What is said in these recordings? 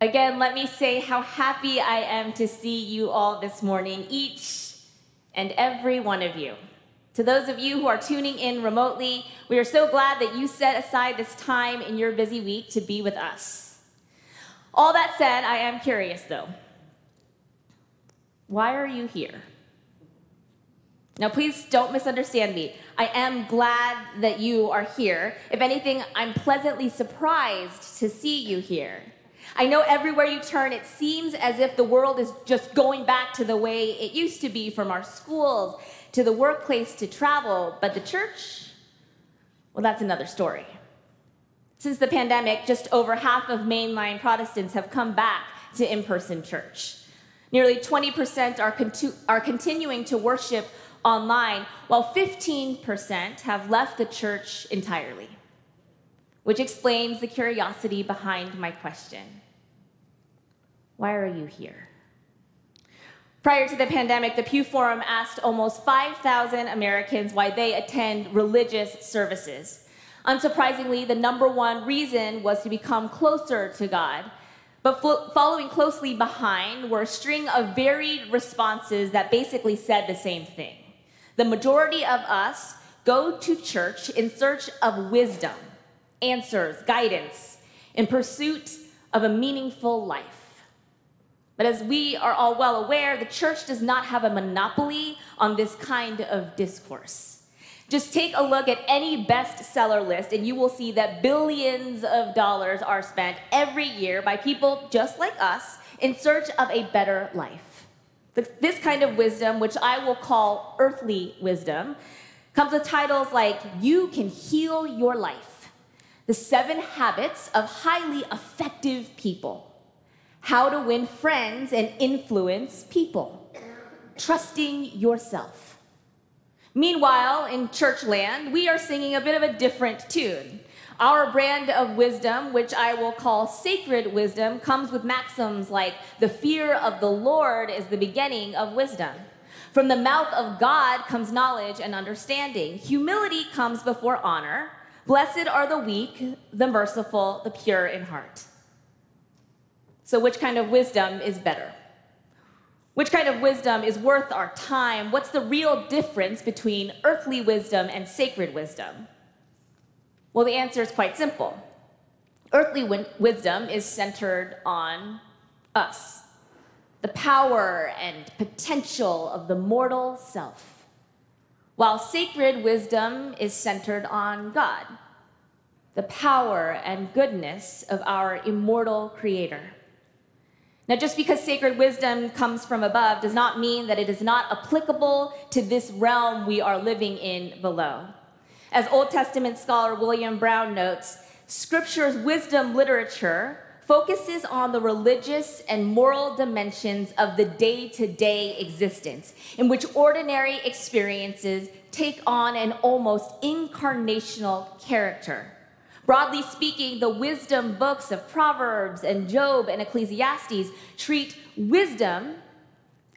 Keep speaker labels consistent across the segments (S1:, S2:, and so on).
S1: Again, let me say how happy I am to see you all this morning, each and every one of you. To those of you who are tuning in remotely, we are so glad that you set aside this time in your busy week to be with us. All that said, I am curious though. Why are you here? Now, please don't misunderstand me. I am glad that you are here. If anything, I'm pleasantly surprised to see you here. I know everywhere you turn, it seems as if the world is just going back to the way it used to be from our schools to the workplace to travel, but the church, well, that's another story. Since the pandemic, just over half of mainline Protestants have come back to in person church. Nearly 20% are, contu- are continuing to worship online, while 15% have left the church entirely, which explains the curiosity behind my question Why are you here? Prior to the pandemic, the Pew Forum asked almost 5,000 Americans why they attend religious services. Unsurprisingly, the number one reason was to become closer to God. But following closely behind were a string of varied responses that basically said the same thing. The majority of us go to church in search of wisdom, answers, guidance, in pursuit of a meaningful life. But as we are all well aware, the church does not have a monopoly on this kind of discourse. Just take a look at any bestseller list, and you will see that billions of dollars are spent every year by people just like us in search of a better life. This kind of wisdom, which I will call earthly wisdom, comes with titles like You Can Heal Your Life, The Seven Habits of Highly Effective People, How to Win Friends and Influence People, Trusting Yourself. Meanwhile, in church land, we are singing a bit of a different tune. Our brand of wisdom, which I will call sacred wisdom, comes with maxims like the fear of the Lord is the beginning of wisdom. From the mouth of God comes knowledge and understanding. Humility comes before honor. Blessed are the weak, the merciful, the pure in heart. So, which kind of wisdom is better? Which kind of wisdom is worth our time? What's the real difference between earthly wisdom and sacred wisdom? Well, the answer is quite simple. Earthly wisdom is centered on us, the power and potential of the mortal self, while sacred wisdom is centered on God, the power and goodness of our immortal Creator. Now, just because sacred wisdom comes from above does not mean that it is not applicable to this realm we are living in below. As Old Testament scholar William Brown notes, Scripture's wisdom literature focuses on the religious and moral dimensions of the day to day existence, in which ordinary experiences take on an almost incarnational character. Broadly speaking, the wisdom books of Proverbs and Job and Ecclesiastes treat wisdom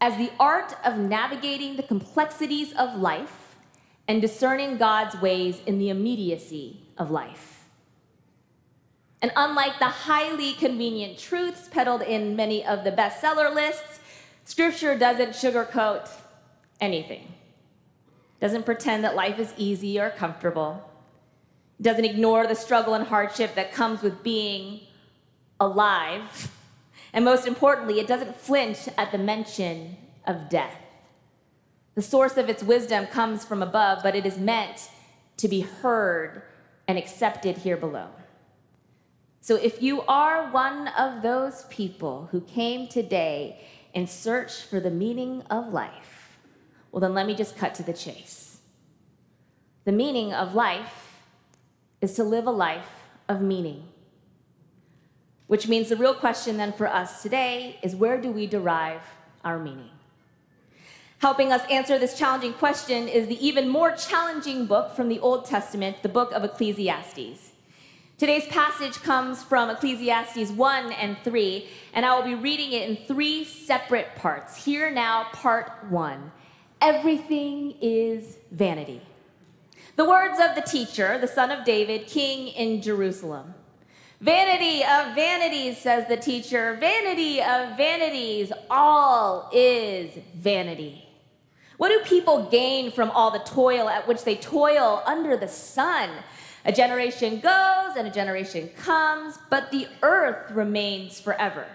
S1: as the art of navigating the complexities of life and discerning God's ways in the immediacy of life. And unlike the highly convenient truths peddled in many of the bestseller lists, Scripture doesn't sugarcoat anything. Doesn't pretend that life is easy or comfortable. Doesn't ignore the struggle and hardship that comes with being alive. And most importantly, it doesn't flinch at the mention of death. The source of its wisdom comes from above, but it is meant to be heard and accepted here below. So if you are one of those people who came today in search for the meaning of life, well, then let me just cut to the chase. The meaning of life is to live a life of meaning. Which means the real question then for us today is where do we derive our meaning? Helping us answer this challenging question is the even more challenging book from the Old Testament, the book of Ecclesiastes. Today's passage comes from Ecclesiastes 1 and 3, and I will be reading it in three separate parts. Here now, part 1 Everything is vanity. The words of the teacher, the son of David, king in Jerusalem. Vanity of vanities, says the teacher. Vanity of vanities. All is vanity. What do people gain from all the toil at which they toil under the sun? A generation goes and a generation comes, but the earth remains forever.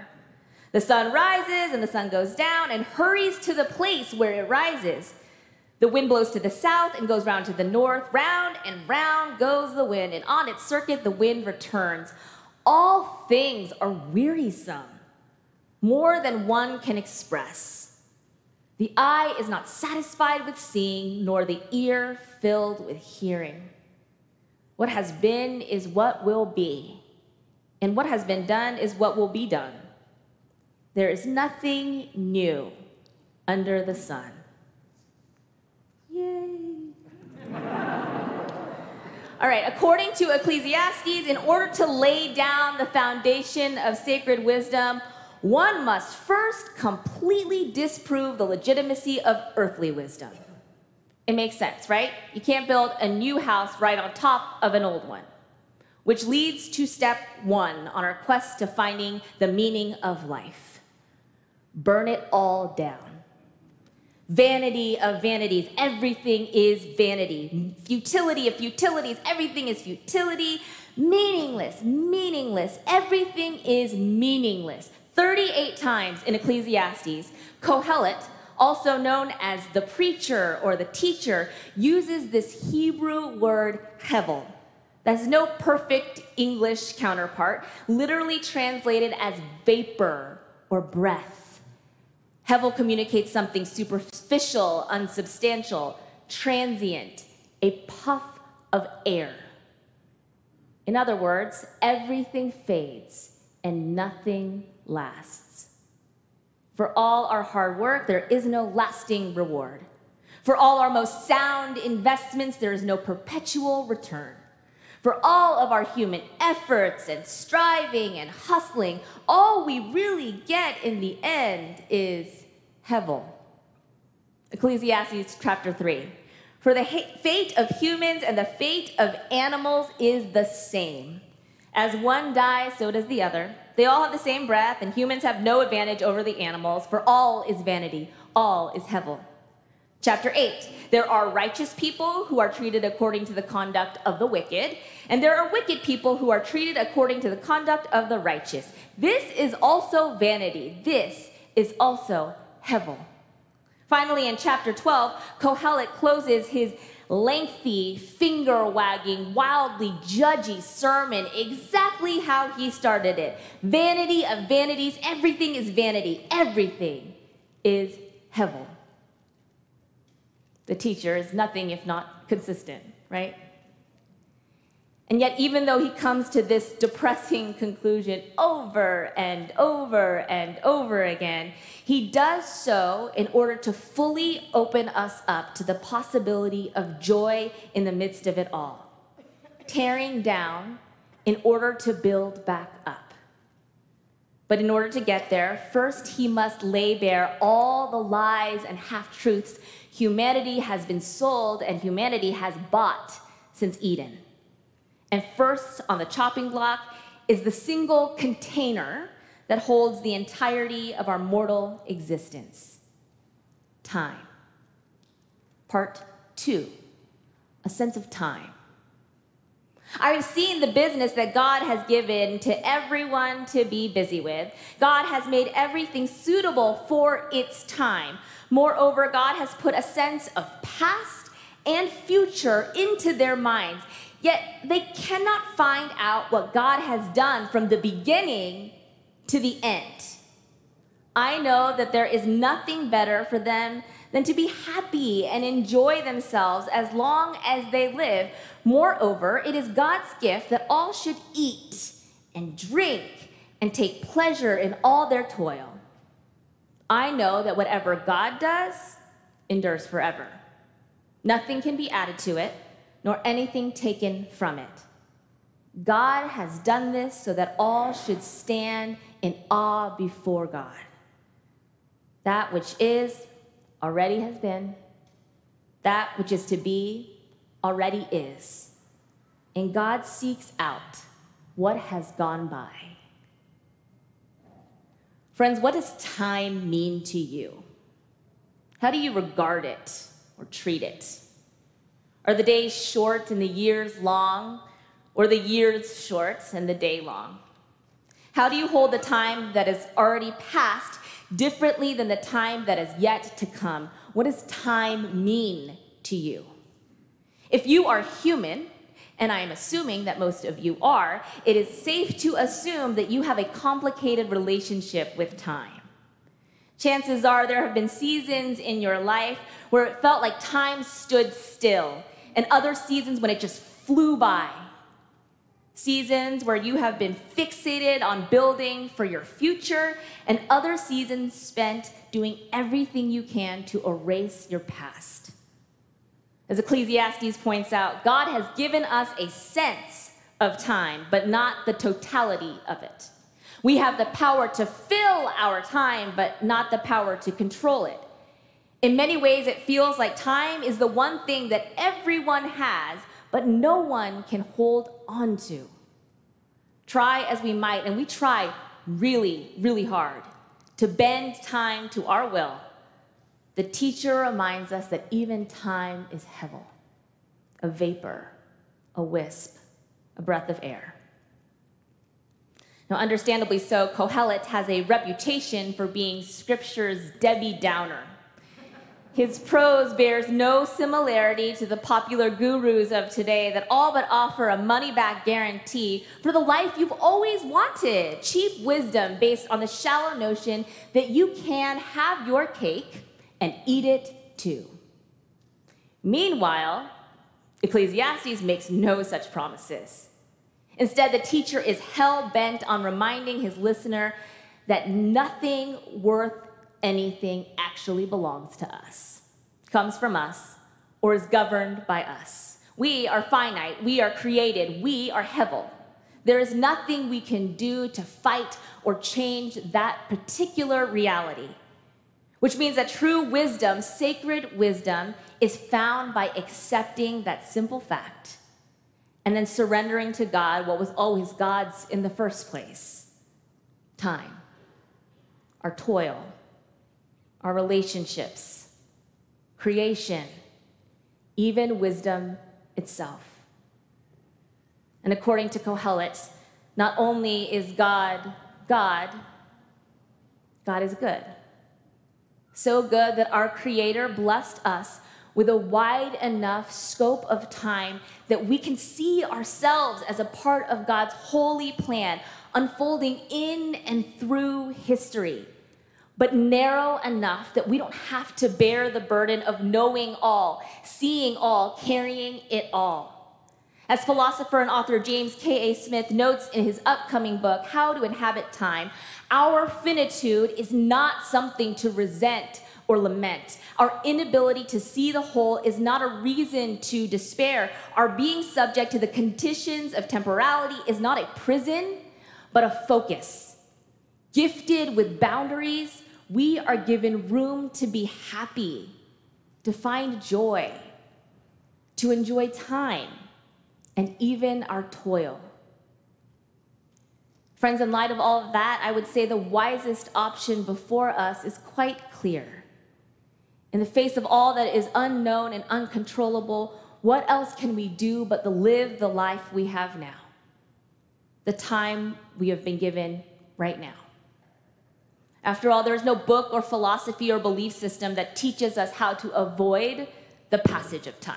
S1: The sun rises and the sun goes down and hurries to the place where it rises. The wind blows to the south and goes round to the north. Round and round goes the wind, and on its circuit the wind returns. All things are wearisome, more than one can express. The eye is not satisfied with seeing, nor the ear filled with hearing. What has been is what will be, and what has been done is what will be done. There is nothing new under the sun. All right, according to Ecclesiastes, in order to lay down the foundation of sacred wisdom, one must first completely disprove the legitimacy of earthly wisdom. It makes sense, right? You can't build a new house right on top of an old one, which leads to step one on our quest to finding the meaning of life burn it all down. Vanity of vanities. Everything is vanity. Futility of futilities. Everything is futility. Meaningless, meaningless. Everything is meaningless. 38 times in Ecclesiastes, Kohelet, also known as the preacher or the teacher, uses this Hebrew word hevel. That's no perfect English counterpart, literally translated as vapor or breath. Hevel communicates something superficial, unsubstantial, transient, a puff of air. In other words, everything fades and nothing lasts. For all our hard work, there is no lasting reward. For all our most sound investments, there is no perpetual return. For all of our human efforts and striving and hustling, all we really get in the end is Hevel. Ecclesiastes chapter 3. For the fate of humans and the fate of animals is the same. As one dies, so does the other. They all have the same breath, and humans have no advantage over the animals, for all is vanity, all is Hevel. Chapter 8 There are righteous people who are treated according to the conduct of the wicked, and there are wicked people who are treated according to the conduct of the righteous. This is also vanity. This is also Hevel. Finally, in chapter 12, Kohelet closes his lengthy, finger wagging, wildly judgy sermon exactly how he started it. Vanity of vanities, everything is vanity, everything is Hevel the teacher is nothing if not consistent, right? And yet, even though he comes to this depressing conclusion over and over and over again, he does so in order to fully open us up to the possibility of joy in the midst of it all, tearing down in order to build back up. But in order to get there, first he must lay bare all the lies and half truths humanity has been sold and humanity has bought since Eden. And first on the chopping block is the single container that holds the entirety of our mortal existence time. Part two, a sense of time. I've seen the business that God has given to everyone to be busy with. God has made everything suitable for its time. Moreover, God has put a sense of past and future into their minds. Yet they cannot find out what God has done from the beginning to the end. I know that there is nothing better for them than to be happy and enjoy themselves as long as they live. Moreover, it is God's gift that all should eat and drink and take pleasure in all their toil. I know that whatever God does endures forever. Nothing can be added to it, nor anything taken from it. God has done this so that all should stand in awe before God. That which is already has been, that which is to be already is. And God seeks out what has gone by. Friends, what does time mean to you? How do you regard it or treat it? Are the days short and the years long, or the years short and the day long? How do you hold the time that is already past differently than the time that is yet to come? What does time mean to you? If you are human, and I am assuming that most of you are, it is safe to assume that you have a complicated relationship with time. Chances are there have been seasons in your life where it felt like time stood still, and other seasons when it just flew by. Seasons where you have been fixated on building for your future, and other seasons spent doing everything you can to erase your past. As Ecclesiastes points out, God has given us a sense of time, but not the totality of it. We have the power to fill our time, but not the power to control it. In many ways, it feels like time is the one thing that everyone has, but no one can hold on to. Try as we might, and we try really, really hard to bend time to our will the teacher reminds us that even time is hevel, a vapor, a wisp, a breath of air. Now, understandably so, Kohelet has a reputation for being Scripture's Debbie Downer. His prose bears no similarity to the popular gurus of today that all but offer a money back guarantee for the life you've always wanted. Cheap wisdom based on the shallow notion that you can have your cake and eat it too. Meanwhile, Ecclesiastes makes no such promises. Instead, the teacher is hell bent on reminding his listener that nothing worth anything actually belongs to us, comes from us, or is governed by us. We are finite, we are created, we are hevel. There is nothing we can do to fight or change that particular reality which means that true wisdom, sacred wisdom, is found by accepting that simple fact and then surrendering to God what was always God's in the first place. Time, our toil, our relationships, creation, even wisdom itself. And according to Kohelet, not only is God God, God is good so good that our Creator blessed us with a wide enough scope of time that we can see ourselves as a part of God's holy plan unfolding in and through history, but narrow enough that we don't have to bear the burden of knowing all, seeing all, carrying it all. As philosopher and author James K.A. Smith notes in his upcoming book, How to Inhabit Time, our finitude is not something to resent or lament. Our inability to see the whole is not a reason to despair. Our being subject to the conditions of temporality is not a prison, but a focus. Gifted with boundaries, we are given room to be happy, to find joy, to enjoy time, and even our toil. Friends, in light of all of that, I would say the wisest option before us is quite clear. In the face of all that is unknown and uncontrollable, what else can we do but to live the life we have now? The time we have been given right now. After all, there is no book or philosophy or belief system that teaches us how to avoid the passage of time.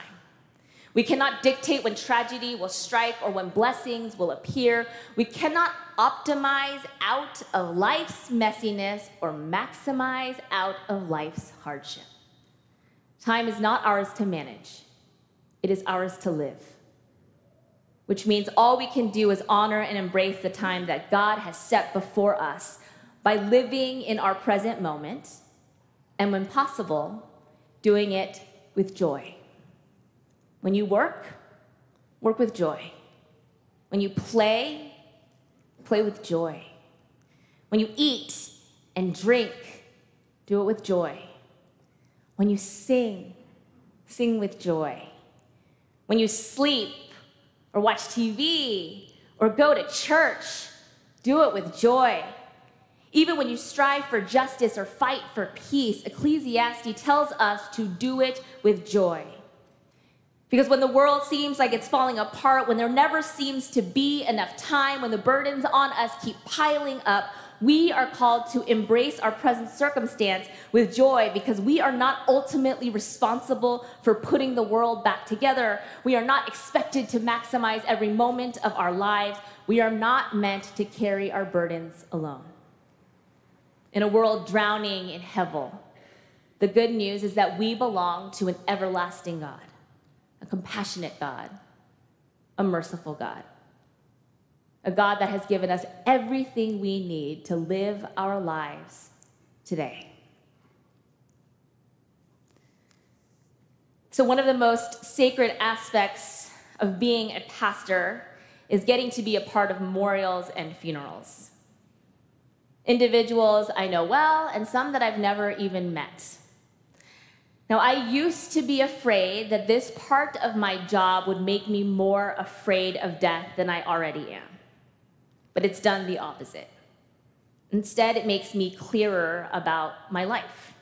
S1: We cannot dictate when tragedy will strike or when blessings will appear. We cannot optimize out of life's messiness or maximize out of life's hardship. Time is not ours to manage, it is ours to live. Which means all we can do is honor and embrace the time that God has set before us by living in our present moment, and when possible, doing it with joy. When you work, work with joy. When you play, play with joy. When you eat and drink, do it with joy. When you sing, sing with joy. When you sleep or watch TV or go to church, do it with joy. Even when you strive for justice or fight for peace, Ecclesiastes tells us to do it with joy. Because when the world seems like it's falling apart, when there never seems to be enough time, when the burdens on us keep piling up, we are called to embrace our present circumstance with joy because we are not ultimately responsible for putting the world back together. We are not expected to maximize every moment of our lives. We are not meant to carry our burdens alone. In a world drowning in hevel, the good news is that we belong to an everlasting God, a compassionate God, a merciful God a God that has given us everything we need to live our lives today. So, one of the most sacred aspects of being a pastor is getting to be a part of memorials and funerals. Individuals I know well, and some that I've never even met. Now, I used to be afraid that this part of my job would make me more afraid of death than I already am but it's done the opposite. Instead, it makes me clearer about my life.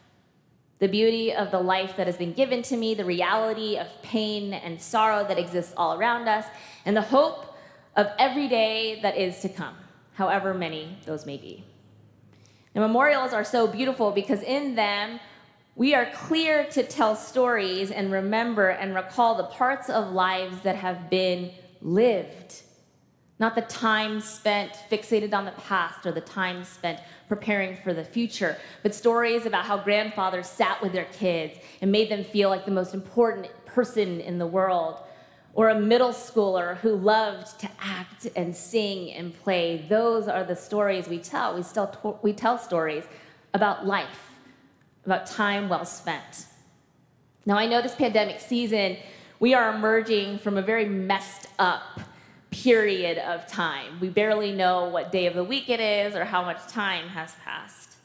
S1: The beauty of the life that has been given to me, the reality of pain and sorrow that exists all around us, and the hope of every day that is to come, however many those may be. Now, memorials are so beautiful because in them, we are clear to tell stories and remember and recall the parts of lives that have been lived. Not the time spent fixated on the past or the time spent preparing for the future, but stories about how grandfathers sat with their kids and made them feel like the most important person in the world, or a middle schooler who loved to act and sing and play. Those are the stories we tell. We, still we tell stories about life, about time well spent. Now, I know this pandemic season, we are emerging from a very messed up period of time. We barely know what day of the week it is or how much time has passed.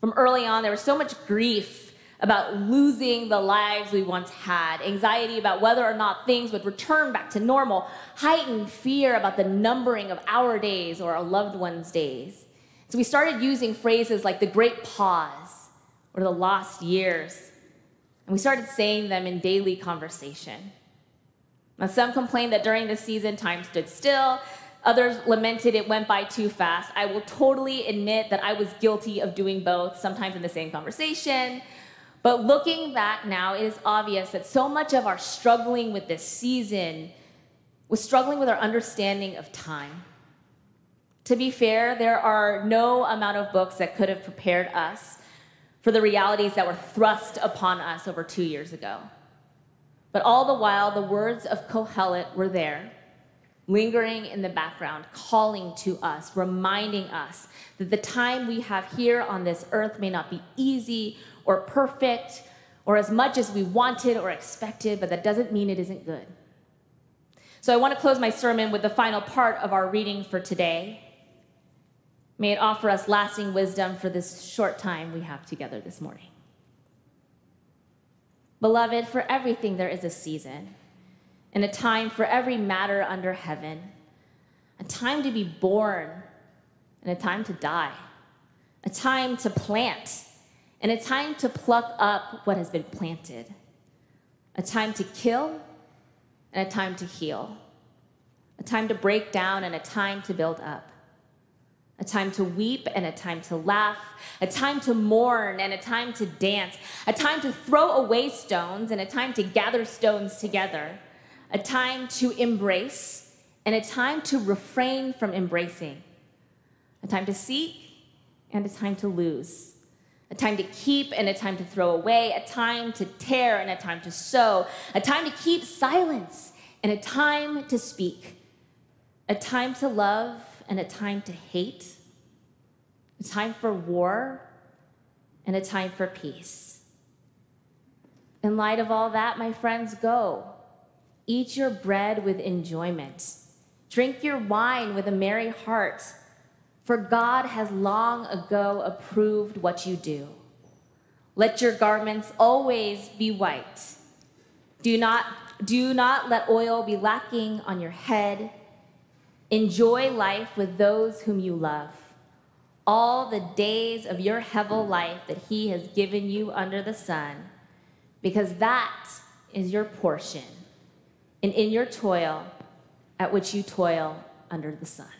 S1: From early on, there was so much grief about losing the lives we once had, anxiety about whether or not things would return back to normal, heightened fear about the numbering of our days or our loved ones' days. So we started using phrases like the great pause or the lost years, and we started saying them in daily conversation. Now, some complained that during this season, time stood still. Others lamented it went by too fast. I will totally admit that I was guilty of doing both, sometimes in the same conversation. But looking back now, it is obvious that so much of our struggling with this season was struggling with our understanding of time. To be fair, there are no amount of books that could have prepared us for the realities that were thrust upon us over two years ago. But all the while, the words of Kohelet were there, lingering in the background, calling to us, reminding us that the time we have here on this earth may not be easy or perfect or as much as we wanted or expected, but that doesn't mean it isn't good. So I want to close my sermon with the final part of our reading for today. May it offer us lasting wisdom for this short time we have together this morning. Beloved, for everything there is a season, and a time for every matter under heaven, a time to be born, and a time to die, a time to plant, and a time to pluck up what has been planted, a time to kill, and a time to heal, a time to break down, and a time to build up a time to weep and a time to laugh, a time to mourn and a time to dance, a time to throw away stones and a time to gather stones together, a time to embrace and a time to refrain from embracing, a time to seek and a time to lose, a time to keep and a time to throw away, a time to tear and a time to sow, a time to keep silence and a time to speak, a time to love and a time to hate, a time for war, and a time for peace. In light of all that, my friends, go. Eat your bread with enjoyment. Drink your wine with a merry heart, for God has long ago approved what you do. Let your garments always be white. Do not, do not let oil be lacking on your head Enjoy life with those whom you love, all the days of your hevel life that He has given you under the sun, because that is your portion, and in your toil at which you toil under the sun.